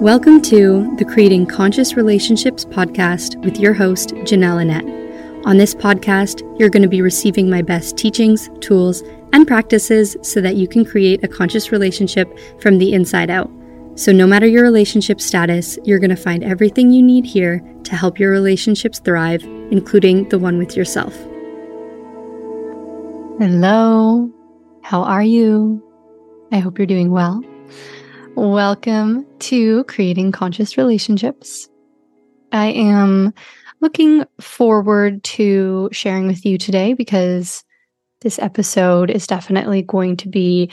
Welcome to the Creating Conscious Relationships podcast with your host, Janelle Annette. On this podcast, you're going to be receiving my best teachings, tools, and practices so that you can create a conscious relationship from the inside out. So, no matter your relationship status, you're going to find everything you need here to help your relationships thrive, including the one with yourself. Hello, how are you? I hope you're doing well. Welcome to Creating Conscious Relationships. I am looking forward to sharing with you today because this episode is definitely going to be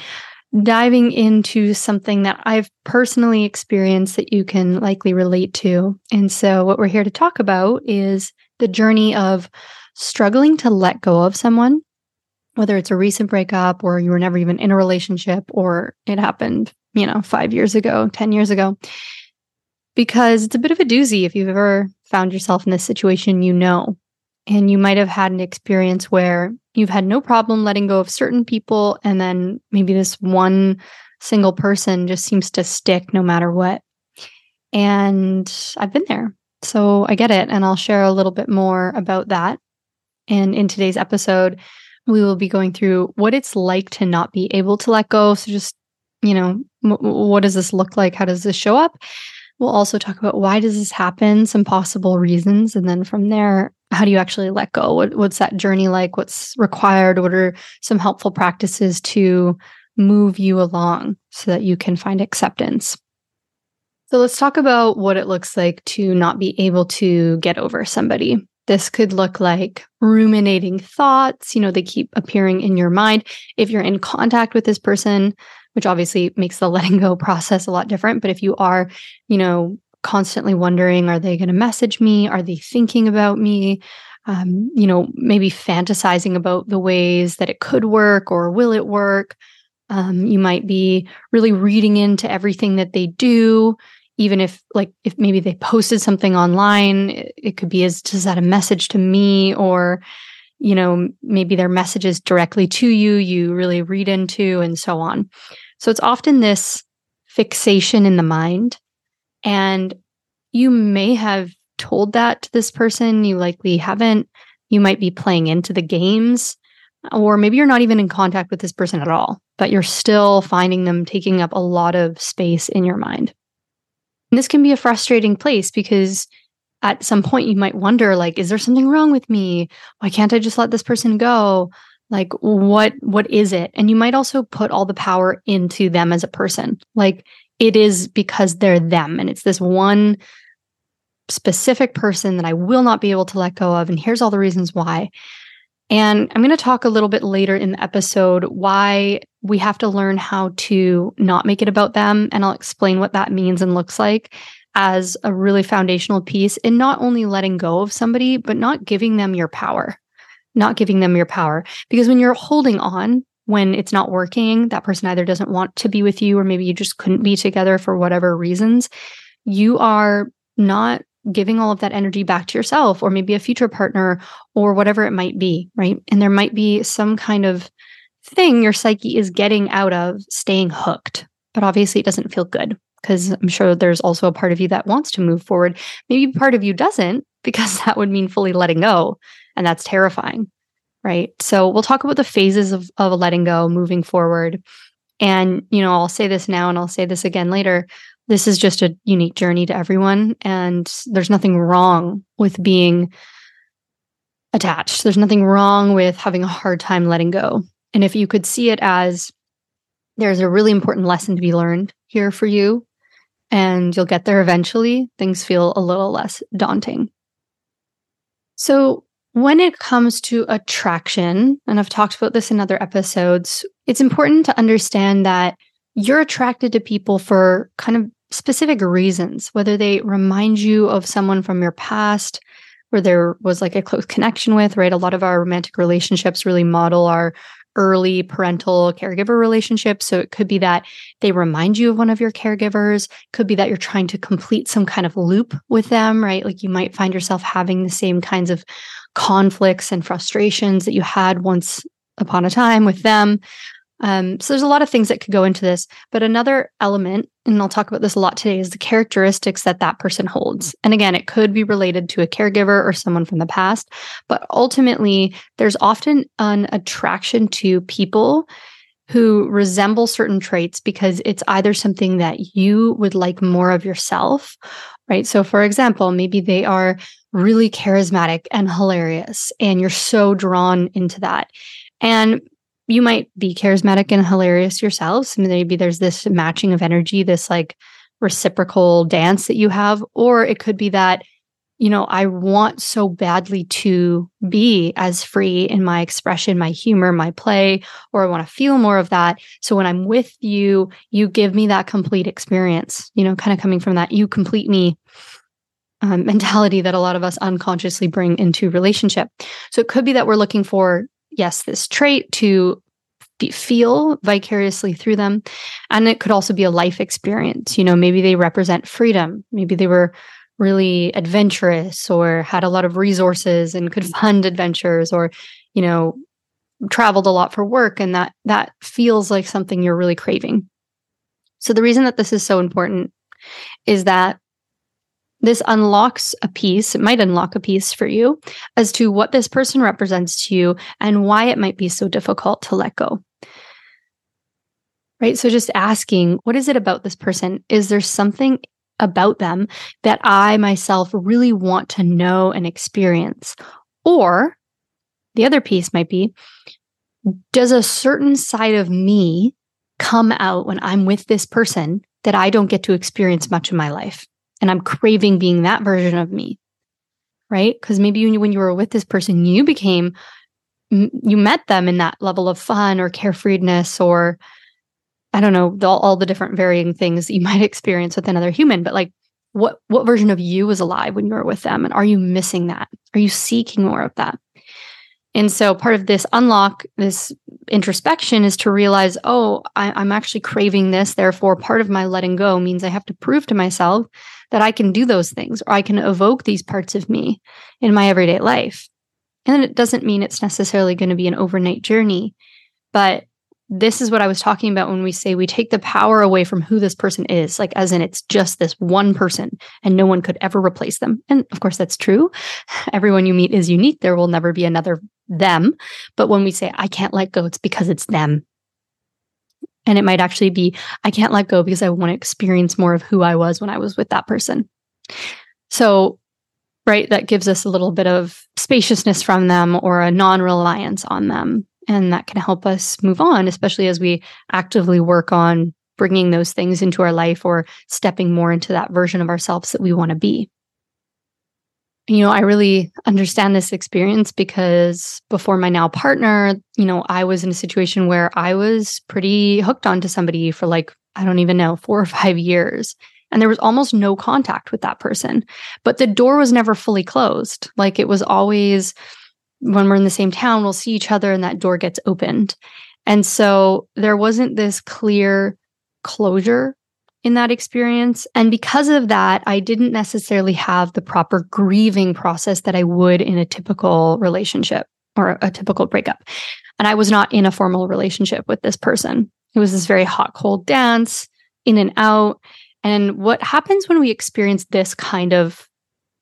diving into something that I've personally experienced that you can likely relate to. And so, what we're here to talk about is the journey of struggling to let go of someone, whether it's a recent breakup or you were never even in a relationship or it happened you know, five years ago, 10 years ago, because it's a bit of a doozy. If you've ever found yourself in this situation, you know, and you might have had an experience where you've had no problem letting go of certain people. And then maybe this one single person just seems to stick no matter what. And I've been there. So I get it. And I'll share a little bit more about that. And in today's episode, we will be going through what it's like to not be able to let go. So just you know, m- what does this look like? How does this show up? We'll also talk about why does this happen, some possible reasons, and then from there, how do you actually let go? What, what's that journey like? What's required? What are some helpful practices to move you along so that you can find acceptance? So let's talk about what it looks like to not be able to get over somebody. This could look like ruminating thoughts, you know, they keep appearing in your mind. If you're in contact with this person, which obviously makes the letting go process a lot different. But if you are, you know, constantly wondering, are they going to message me? Are they thinking about me? Um, you know, maybe fantasizing about the ways that it could work or will it work? Um, you might be really reading into everything that they do, even if, like, if maybe they posted something online, it, it could be as does that a message to me or, you know, maybe their messages directly to you, you really read into, and so on. So it's often this fixation in the mind. And you may have told that to this person, you likely haven't. You might be playing into the games, or maybe you're not even in contact with this person at all, but you're still finding them taking up a lot of space in your mind. And this can be a frustrating place because at some point you might wonder like is there something wrong with me? Why can't i just let this person go? Like what what is it? And you might also put all the power into them as a person. Like it is because they're them and it's this one specific person that I will not be able to let go of and here's all the reasons why and I'm going to talk a little bit later in the episode why we have to learn how to not make it about them and I'll explain what that means and looks like as a really foundational piece in not only letting go of somebody but not giving them your power not giving them your power. Because when you're holding on, when it's not working, that person either doesn't want to be with you or maybe you just couldn't be together for whatever reasons, you are not giving all of that energy back to yourself or maybe a future partner or whatever it might be, right? And there might be some kind of thing your psyche is getting out of staying hooked, but obviously it doesn't feel good because I'm sure there's also a part of you that wants to move forward. Maybe part of you doesn't because that would mean fully letting go. And that's terrifying. Right. So we'll talk about the phases of, of letting go moving forward. And, you know, I'll say this now and I'll say this again later. This is just a unique journey to everyone. And there's nothing wrong with being attached. There's nothing wrong with having a hard time letting go. And if you could see it as there's a really important lesson to be learned here for you, and you'll get there eventually, things feel a little less daunting. So, when it comes to attraction, and I've talked about this in other episodes, it's important to understand that you're attracted to people for kind of specific reasons, whether they remind you of someone from your past where there was like a close connection with, right? A lot of our romantic relationships really model our early parental caregiver relationships. So it could be that they remind you of one of your caregivers, could be that you're trying to complete some kind of loop with them, right? Like you might find yourself having the same kinds of conflicts and frustrations that you had once upon a time with them. Um, so there's a lot of things that could go into this, but another element and I'll talk about this a lot today, is the characteristics that that person holds. And again, it could be related to a caregiver or someone from the past, but ultimately, there's often an attraction to people who resemble certain traits because it's either something that you would like more of yourself, right? So, for example, maybe they are really charismatic and hilarious, and you're so drawn into that. And you might be charismatic and hilarious yourselves. Maybe there's this matching of energy, this like reciprocal dance that you have. Or it could be that, you know, I want so badly to be as free in my expression, my humor, my play, or I want to feel more of that. So when I'm with you, you give me that complete experience, you know, kind of coming from that, you complete me um, mentality that a lot of us unconsciously bring into relationship. So it could be that we're looking for yes, this trait to feel vicariously through them. And it could also be a life experience. You know, maybe they represent freedom. Maybe they were really adventurous or had a lot of resources and could fund adventures or, you know, traveled a lot for work. And that that feels like something you're really craving. So the reason that this is so important is that this unlocks a piece, it might unlock a piece for you as to what this person represents to you and why it might be so difficult to let go. Right. So just asking, what is it about this person? Is there something about them that I myself really want to know and experience? Or the other piece might be, does a certain side of me come out when I'm with this person that I don't get to experience much in my life? And I'm craving being that version of me. Right. Because maybe when you were with this person, you became, you met them in that level of fun or carefreeness or I don't know, all, all the different varying things you might experience with another human. But like, what what version of you was alive when you were with them and are you missing that are you seeking more of that and so part of this unlock, this introspection is to realize, oh, I, am actually craving this. Therefore, part of my letting go means I have to prove to myself that I can do those things or I can evoke these parts of me in my everyday life. And it doesn't mean it's necessarily going to be an overnight journey, but this is what I was talking about when we say we take the power away from who this person is, like as in it's just this one person and no one could ever replace them. And of course, that's true. Everyone you meet is unique. There will never be another them. But when we say, I can't let go, it's because it's them. And it might actually be, I can't let go because I want to experience more of who I was when I was with that person. So, right, that gives us a little bit of spaciousness from them or a non reliance on them. And that can help us move on, especially as we actively work on bringing those things into our life or stepping more into that version of ourselves that we want to be you know, I really understand this experience because before my now partner, you know, I was in a situation where I was pretty hooked onto somebody for like, I don't even know, four or five years. And there was almost no contact with that person. But the door was never fully closed. Like it was always when we're in the same town, we'll see each other and that door gets opened. And so there wasn't this clear closure in that experience. And because of that, I didn't necessarily have the proper grieving process that I would in a typical relationship or a typical breakup. And I was not in a formal relationship with this person. It was this very hot, cold dance, in and out. And what happens when we experience this kind of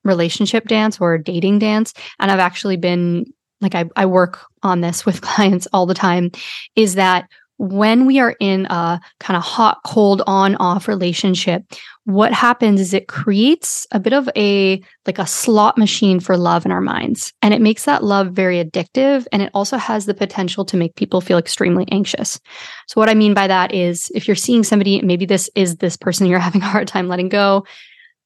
relationship dance or dating dance, and I've actually been like, I, I work on this with clients all the time, is that when we are in a kind of hot, cold, on off relationship, what happens is it creates a bit of a like a slot machine for love in our minds. And it makes that love very addictive. And it also has the potential to make people feel extremely anxious. So, what I mean by that is if you're seeing somebody, maybe this is this person you're having a hard time letting go,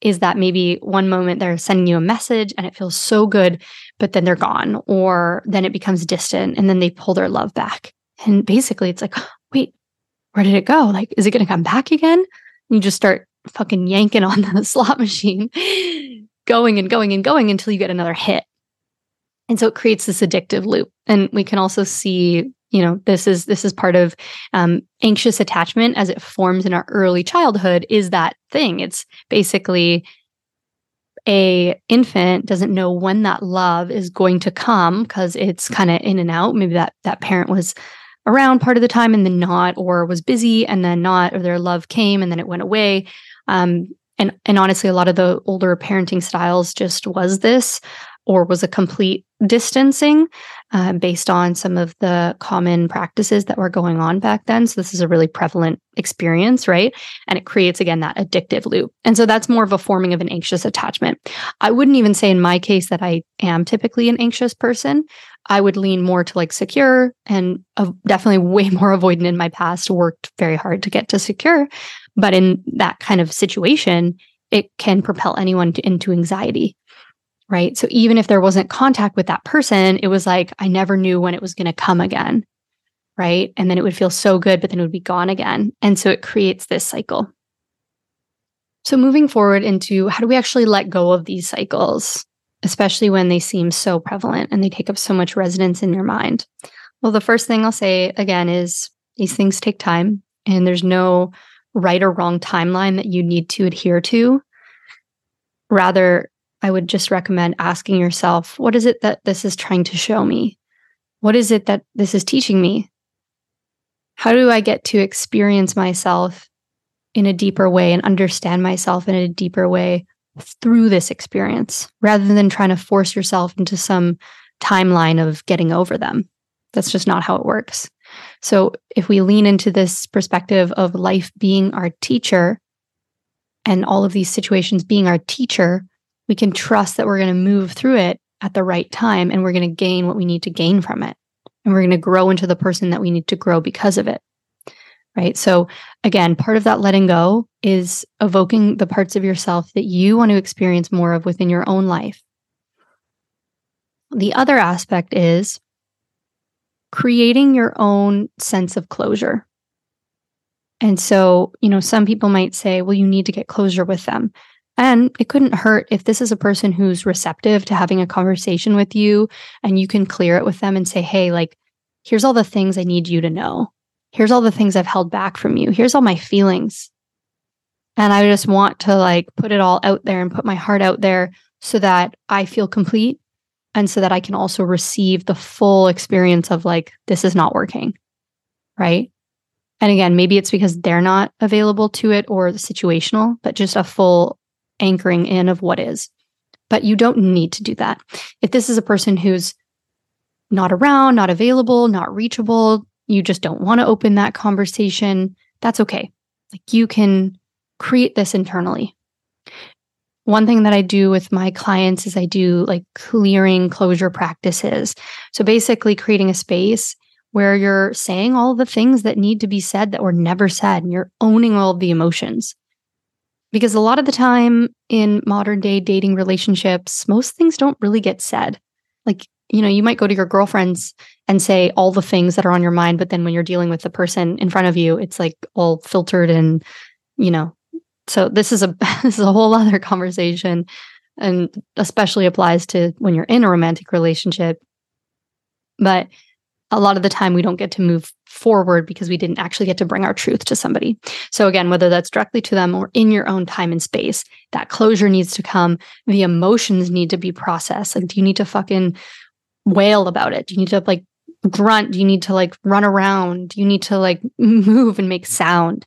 is that maybe one moment they're sending you a message and it feels so good, but then they're gone, or then it becomes distant and then they pull their love back. And basically, it's like, wait, where did it go? Like, is it going to come back again? And you just start fucking yanking on the slot machine, going and going and going until you get another hit. And so it creates this addictive loop. And we can also see, you know, this is this is part of um, anxious attachment as it forms in our early childhood. Is that thing? It's basically a infant doesn't know when that love is going to come because it's kind of in and out maybe that that parent was around part of the time and then not, or was busy and then not, or their love came and then it went away. Um, and and honestly, a lot of the older parenting styles just was this, or was a complete distancing uh, based on some of the common practices that were going on back then. So this is a really prevalent experience, right? And it creates again that addictive loop. And so that's more of a forming of an anxious attachment. I wouldn't even say in my case that I am typically an anxious person. I would lean more to like secure and uh, definitely way more avoidant in my past, worked very hard to get to secure. But in that kind of situation, it can propel anyone to, into anxiety. Right. So even if there wasn't contact with that person, it was like I never knew when it was going to come again. Right. And then it would feel so good, but then it would be gone again. And so it creates this cycle. So moving forward into how do we actually let go of these cycles? especially when they seem so prevalent and they take up so much residence in your mind? Well, the first thing I'll say again is these things take time and there's no right or wrong timeline that you need to adhere to. Rather, I would just recommend asking yourself, what is it that this is trying to show me? What is it that this is teaching me? How do I get to experience myself in a deeper way and understand myself in a deeper way through this experience rather than trying to force yourself into some timeline of getting over them. That's just not how it works. So, if we lean into this perspective of life being our teacher and all of these situations being our teacher, we can trust that we're going to move through it at the right time and we're going to gain what we need to gain from it. And we're going to grow into the person that we need to grow because of it right? So, again, part of that letting go is evoking the parts of yourself that you want to experience more of within your own life. The other aspect is creating your own sense of closure. And so, you know, some people might say, well, you need to get closure with them. And it couldn't hurt if this is a person who's receptive to having a conversation with you and you can clear it with them and say, hey, like, here's all the things I need you to know here's all the things I've held back from you. Here's all my feelings. And I just want to like put it all out there and put my heart out there so that I feel complete and so that I can also receive the full experience of like, this is not working. Right. And again, maybe it's because they're not available to it or the situational, but just a full anchoring in of what is. But you don't need to do that. If this is a person who's not around, not available, not reachable, you just don't want to open that conversation, that's okay. Like you can create this internally. One thing that I do with my clients is I do like clearing closure practices. So basically, creating a space where you're saying all the things that need to be said that were never said and you're owning all the emotions. Because a lot of the time in modern day dating relationships, most things don't really get said. Like you know, you might go to your girlfriends and say all the things that are on your mind, but then when you're dealing with the person in front of you, it's like all filtered and, you know, so this is a this is a whole other conversation and especially applies to when you're in a romantic relationship. But a lot of the time we don't get to move forward because we didn't actually get to bring our truth to somebody. So again, whether that's directly to them or in your own time and space, that closure needs to come. The emotions need to be processed. Like, do you need to fucking wail about it? Do you need to like grunt? Do you need to like run around? Do you need to like move and make sound?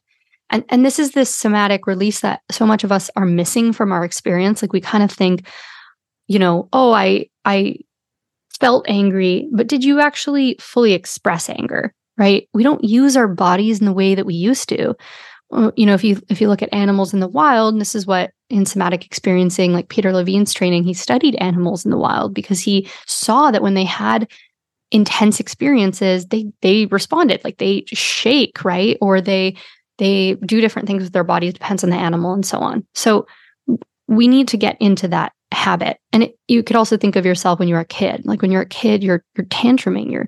And and this is this somatic release that so much of us are missing from our experience. Like we kind of think, you know, oh, I I felt angry, but did you actually fully express anger? Right? We don't use our bodies in the way that we used to. Uh, you know, if you if you look at animals in the wild, and this is what in somatic experiencing, like Peter Levine's training, he studied animals in the wild because he saw that when they had intense experiences, they they responded like they shake, right? Or they they do different things with their bodies, depends on the animal and so on. So we need to get into that habit. And it, you could also think of yourself when you're a kid. Like when you're a kid, you're you're tantruming, you're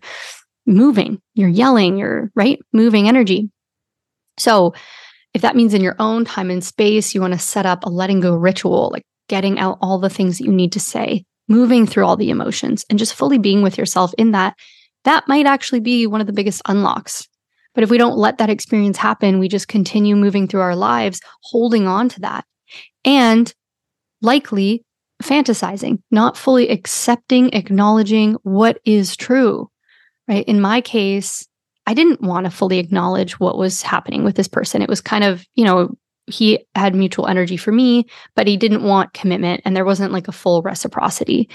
moving, you're yelling, you're right, moving energy. So if that means in your own time and space, you want to set up a letting go ritual, like getting out all the things that you need to say, moving through all the emotions, and just fully being with yourself in that, that might actually be one of the biggest unlocks. But if we don't let that experience happen, we just continue moving through our lives, holding on to that, and likely fantasizing, not fully accepting, acknowledging what is true. Right. In my case, I didn't want to fully acknowledge what was happening with this person. It was kind of, you know, he had mutual energy for me, but he didn't want commitment and there wasn't like a full reciprocity.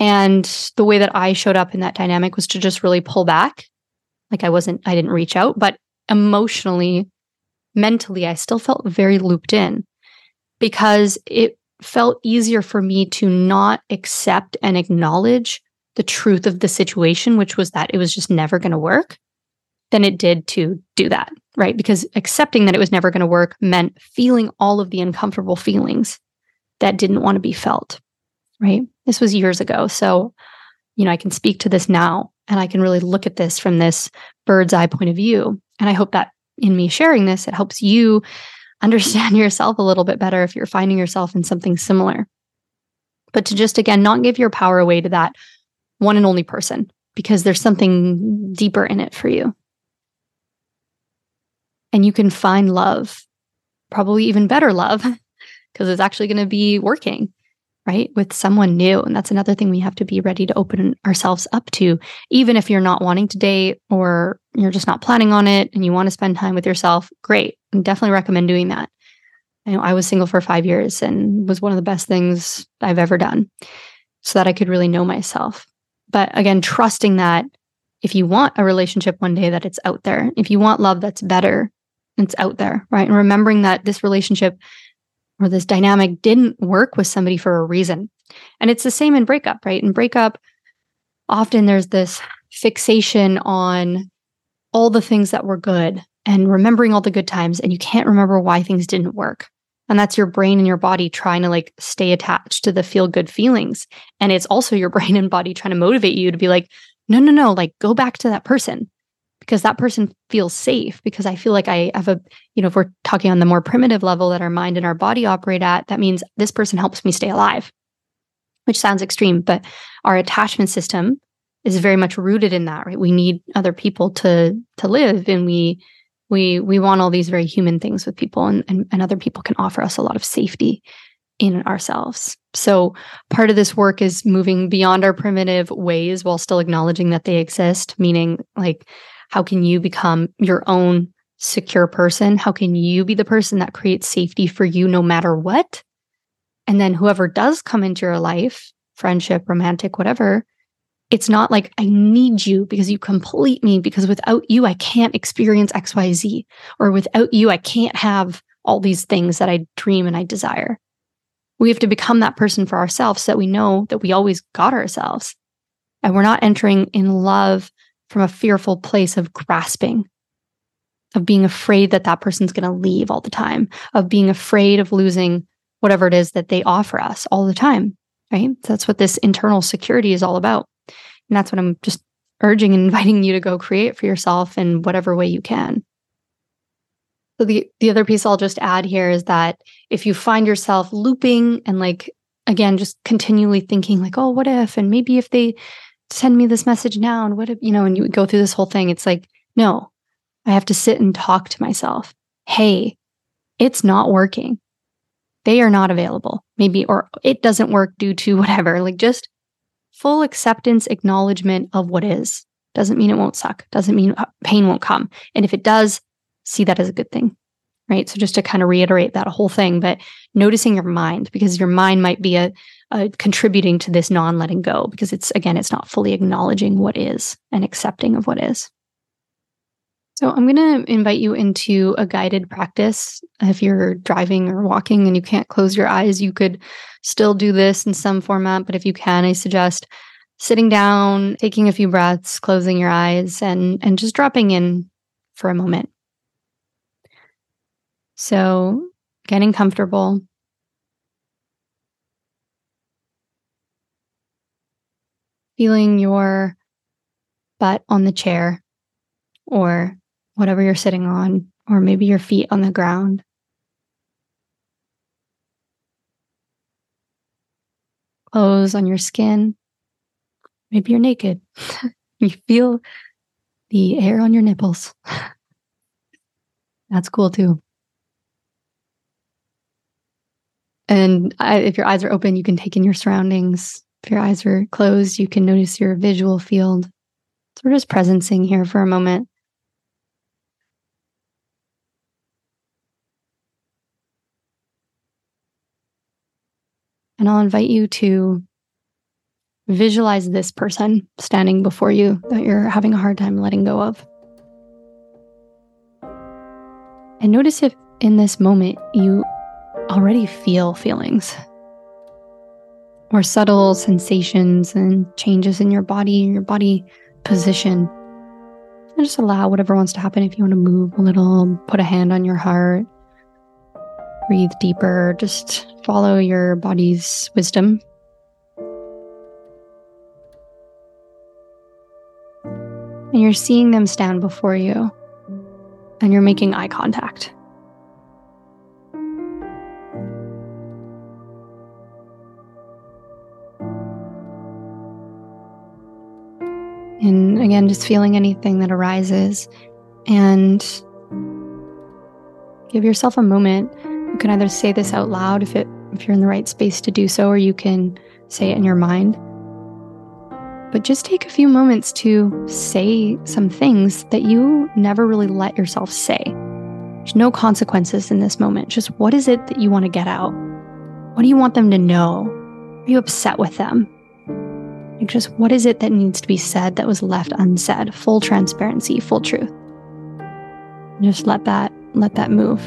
And the way that I showed up in that dynamic was to just really pull back. Like I wasn't, I didn't reach out, but emotionally, mentally, I still felt very looped in because it felt easier for me to not accept and acknowledge the truth of the situation, which was that it was just never going to work, than it did to do that, right? Because accepting that it was never going to work meant feeling all of the uncomfortable feelings that didn't want to be felt, right? This was years ago. So, you know, I can speak to this now and I can really look at this from this bird's eye point of view. And I hope that in me sharing this, it helps you understand yourself a little bit better if you're finding yourself in something similar. But to just, again, not give your power away to that one and only person because there's something deeper in it for you. And you can find love, probably even better love, because it's actually going to be working, right? With someone new. And that's another thing we have to be ready to open ourselves up to, even if you're not wanting to date or you're just not planning on it and you want to spend time with yourself. Great. I definitely recommend doing that. I know I was single for five years and was one of the best things I've ever done so that I could really know myself. But again, trusting that if you want a relationship one day, that it's out there. If you want love that's better, it's out there, right? And remembering that this relationship or this dynamic didn't work with somebody for a reason. And it's the same in breakup, right? In breakup, often there's this fixation on all the things that were good and remembering all the good times, and you can't remember why things didn't work. And that's your brain and your body trying to like stay attached to the feel good feelings. And it's also your brain and body trying to motivate you to be like, no, no, no, like go back to that person because that person feels safe. Because I feel like I have a, you know, if we're talking on the more primitive level that our mind and our body operate at, that means this person helps me stay alive, which sounds extreme, but our attachment system is very much rooted in that, right? We need other people to to live and we we we want all these very human things with people and, and, and other people can offer us a lot of safety in ourselves. So part of this work is moving beyond our primitive ways while still acknowledging that they exist meaning like how can you become your own secure person? How can you be the person that creates safety for you no matter what? And then whoever does come into your life friendship romantic whatever it's not like I need you because you complete me, because without you, I can't experience XYZ, or without you, I can't have all these things that I dream and I desire. We have to become that person for ourselves so that we know that we always got ourselves. And we're not entering in love from a fearful place of grasping, of being afraid that that person's going to leave all the time, of being afraid of losing whatever it is that they offer us all the time, right? That's what this internal security is all about. And that's what I'm just urging and inviting you to go create for yourself in whatever way you can. So the the other piece I'll just add here is that if you find yourself looping and like again just continually thinking like oh what if? And maybe if they send me this message now and what if you know and you go through this whole thing it's like no I have to sit and talk to myself. Hey it's not working. They are not available. Maybe or it doesn't work due to whatever. Like just full acceptance, acknowledgement of what is. Doesn't mean it won't suck, doesn't mean uh, pain won't come. And if it does, see that as a good thing. Right. So just to kind of reiterate that whole thing, but noticing your mind because your mind might be a, a contributing to this non letting go because it's again, it's not fully acknowledging what is and accepting of what is. So I'm going to invite you into a guided practice. If you're driving or walking and you can't close your eyes, you could still do this in some format. But if you can, I suggest sitting down, taking a few breaths, closing your eyes, and, and just dropping in for a moment. So getting comfortable. Feeling your butt on the chair or whatever you're sitting on, or maybe your feet on the ground. Clothes on your skin. Maybe you're naked. you feel the air on your nipples. That's cool too. And I, if your eyes are open, you can take in your surroundings. If your eyes are closed, you can notice your visual field. So we're just presencing here for a moment And I'll invite you to visualize this person standing before you that you're having a hard time letting go of. And notice if in this moment you already feel feelings or subtle sensations and changes in your body, your body position. And just allow whatever wants to happen. If you want to move a little, put a hand on your heart, breathe deeper, just follow your body's wisdom. And you're seeing them stand before you, and you're making eye contact. And again, just feeling anything that arises and give yourself a moment. You can either say this out loud if it if you're in the right space to do so, or you can say it in your mind. But just take a few moments to say some things that you never really let yourself say. There's no consequences in this moment. Just what is it that you want to get out? What do you want them to know? Are you upset with them? Like, just what is it that needs to be said that was left unsaid? Full transparency, full truth. Just let that let that move.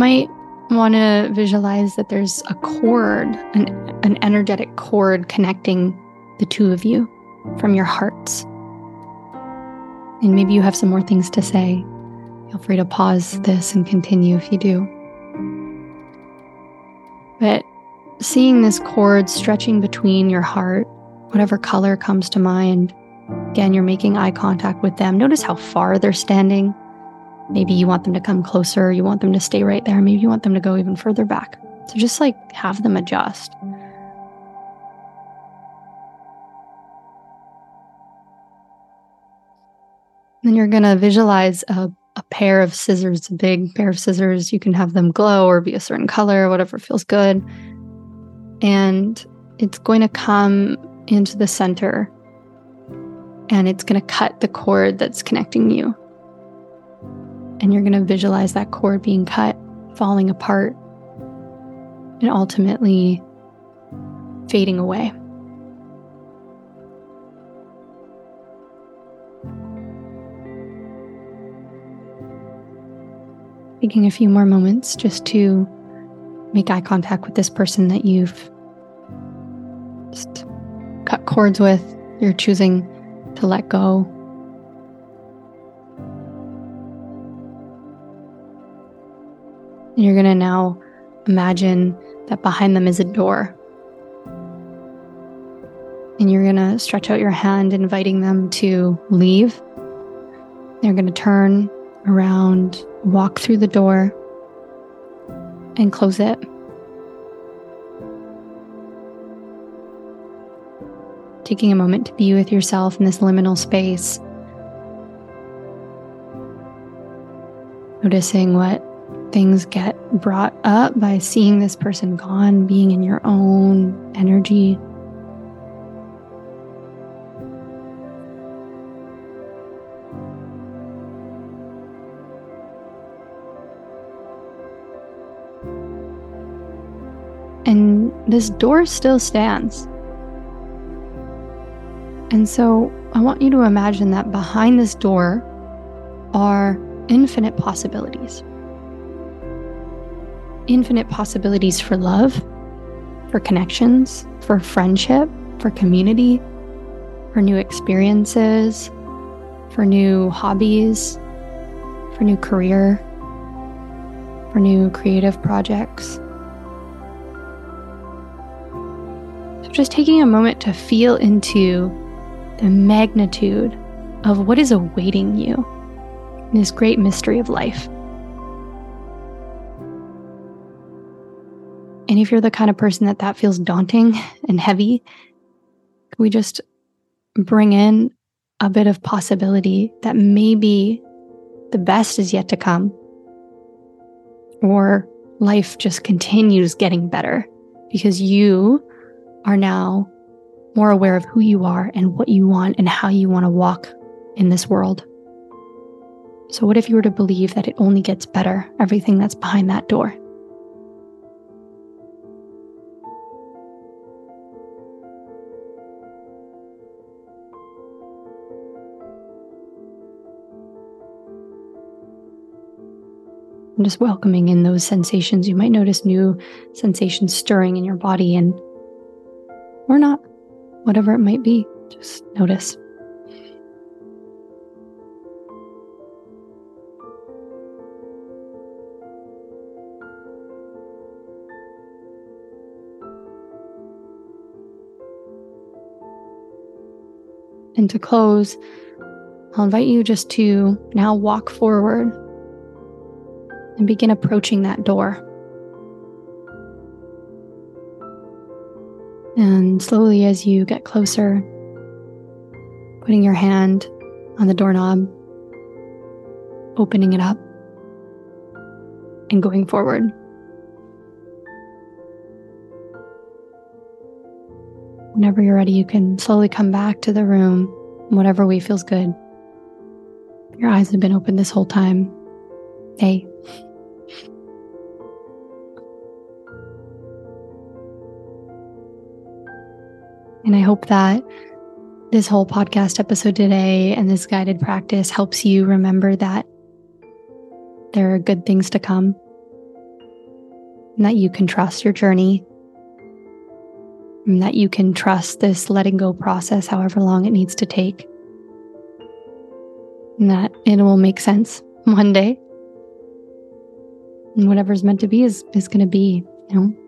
Might want to visualize that there's a cord, an, an energetic cord connecting the two of you from your hearts. And maybe you have some more things to say. Feel free to pause this and continue if you do. But seeing this cord stretching between your heart, whatever color comes to mind, again, you're making eye contact with them. Notice how far they're standing Maybe you want them to come closer, you want them to stay right there, maybe you want them to go even further back. So just like have them adjust. Then you're going to visualize a, a pair of scissors, a big pair of scissors. You can have them glow or be a certain color, whatever feels good. And it's going to come into the center and it's going to cut the cord that's connecting you and you're going to visualize that cord being cut, falling apart, and ultimately fading away. Taking a few more moments just to make eye contact with this person that you've just cut cords with, you're choosing to let go you're going to now imagine that behind them is a door. And you're going to stretch out your hand, inviting them to leave. They're going to turn around, walk through the door, and close it. Taking a moment to be with yourself in this liminal space. Noticing what things get brought up by seeing this person gone, being in your own energy. And this door still stands. And so I want you to imagine that behind this door are infinite possibilities infinite possibilities for love, for connections, for friendship, for community, for new experiences, for new hobbies, for new career, for new creative projects. So, just taking a moment to feel into the magnitude of what is awaiting you in this great mystery of life. And if you're the kind of person that that feels daunting and heavy, we just bring in a bit of possibility that maybe the best is yet to come. or life just continues getting better because you are now more aware of who you are and what you want and how you want to walk in this world. So, what if you were to believe that it only gets better, everything that's behind that door? And just welcoming in those sensations. You might notice new sensations stirring in your body and or not, whatever it might be. Just notice. And to close, I'll invite you just to now walk forward and begin approaching that door. And slowly, as you get closer, putting your hand on the doorknob, opening it up, and going forward. Whenever you're ready, you can slowly come back to the room, whatever way feels good. Your eyes have been open this whole time. Hey. And I hope that this whole podcast episode today and this guided practice helps you remember that there are good things to come and that you can trust your journey and that you can trust this letting go process, however long it needs to take, and that it will make sense one day. And whatever's meant to be is, is going to be, you know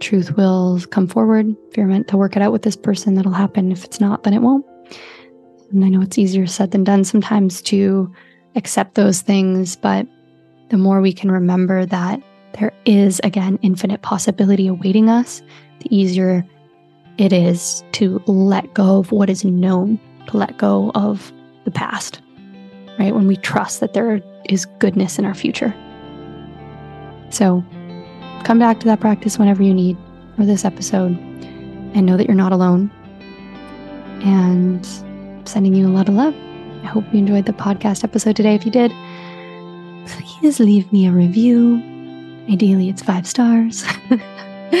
truth will come forward. If you're meant to work it out with this person, that'll happen. If it's not, then it won't. And I know it's easier said than done sometimes to accept those things, but the more we can remember that there is, again, infinite possibility awaiting us, the easier it is to let go of what is known, to let go of the past, right? When we trust that there is goodness in our future. So, come back to that practice whenever you need for this episode and know that you're not alone. And sending you a lot of love. I hope you enjoyed the podcast episode today. If you did, please leave me a review. Ideally, it's five stars.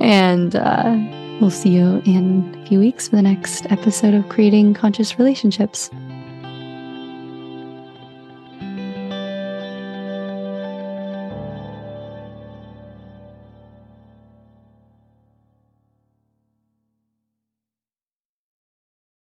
and uh, we'll see you in a few weeks for the next episode of Creating Conscious Relationships.